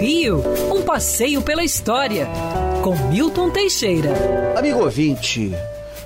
Rio, um passeio pela história, com Milton Teixeira. Amigo ouvinte,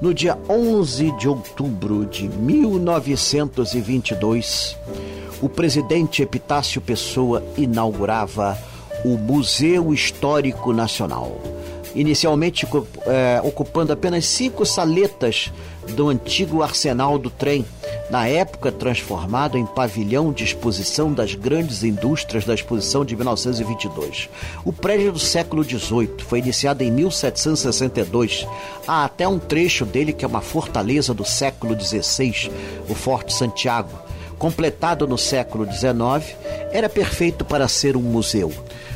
no dia 11 de outubro de 1922, o presidente Epitácio Pessoa inaugurava o Museu Histórico Nacional. Inicialmente é, ocupando apenas cinco saletas do antigo arsenal do trem, na época transformado em pavilhão de exposição das grandes indústrias da exposição de 1922. O prédio do século XVIII foi iniciado em 1762. Há até um trecho dele que é uma fortaleza do século XVI, o Forte Santiago. Completado no século XIX, era perfeito para ser um museu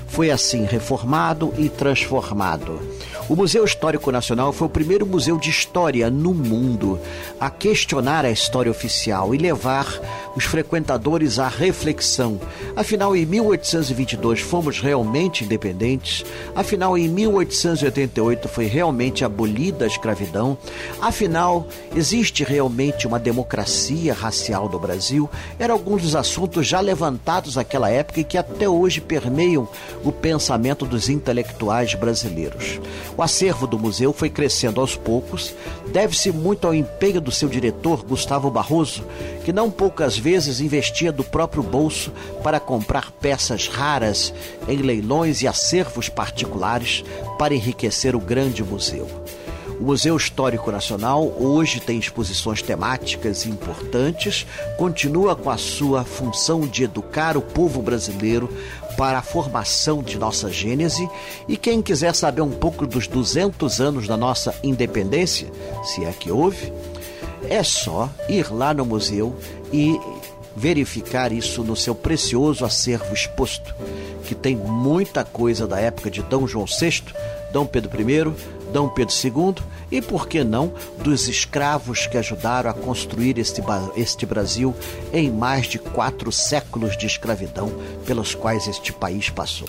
foi assim reformado e transformado. O Museu Histórico Nacional foi o primeiro museu de história no mundo a questionar a história oficial e levar os frequentadores à reflexão. Afinal, em 1822 fomos realmente independentes? Afinal, em 1888 foi realmente abolida a escravidão? Afinal, existe realmente uma democracia racial no Brasil? Eram alguns dos assuntos já levantados naquela época e que até hoje permeiam o pensamento dos intelectuais brasileiros. O acervo do museu foi crescendo aos poucos, deve-se muito ao empenho do seu diretor, Gustavo Barroso, que não poucas vezes investia do próprio bolso para comprar peças raras em leilões e acervos particulares para enriquecer o grande museu. O Museu Histórico Nacional hoje tem exposições temáticas importantes, continua com a sua função de educar o povo brasileiro para a formação de nossa gênese e quem quiser saber um pouco dos 200 anos da nossa independência, se é que houve, é só ir lá no museu e verificar isso no seu precioso acervo exposto, que tem muita coisa da época de Dom João VI, Dom Pedro I, Dom Pedro II e, por que não, dos escravos que ajudaram a construir este, este Brasil em mais de quatro séculos de escravidão pelos quais este país passou.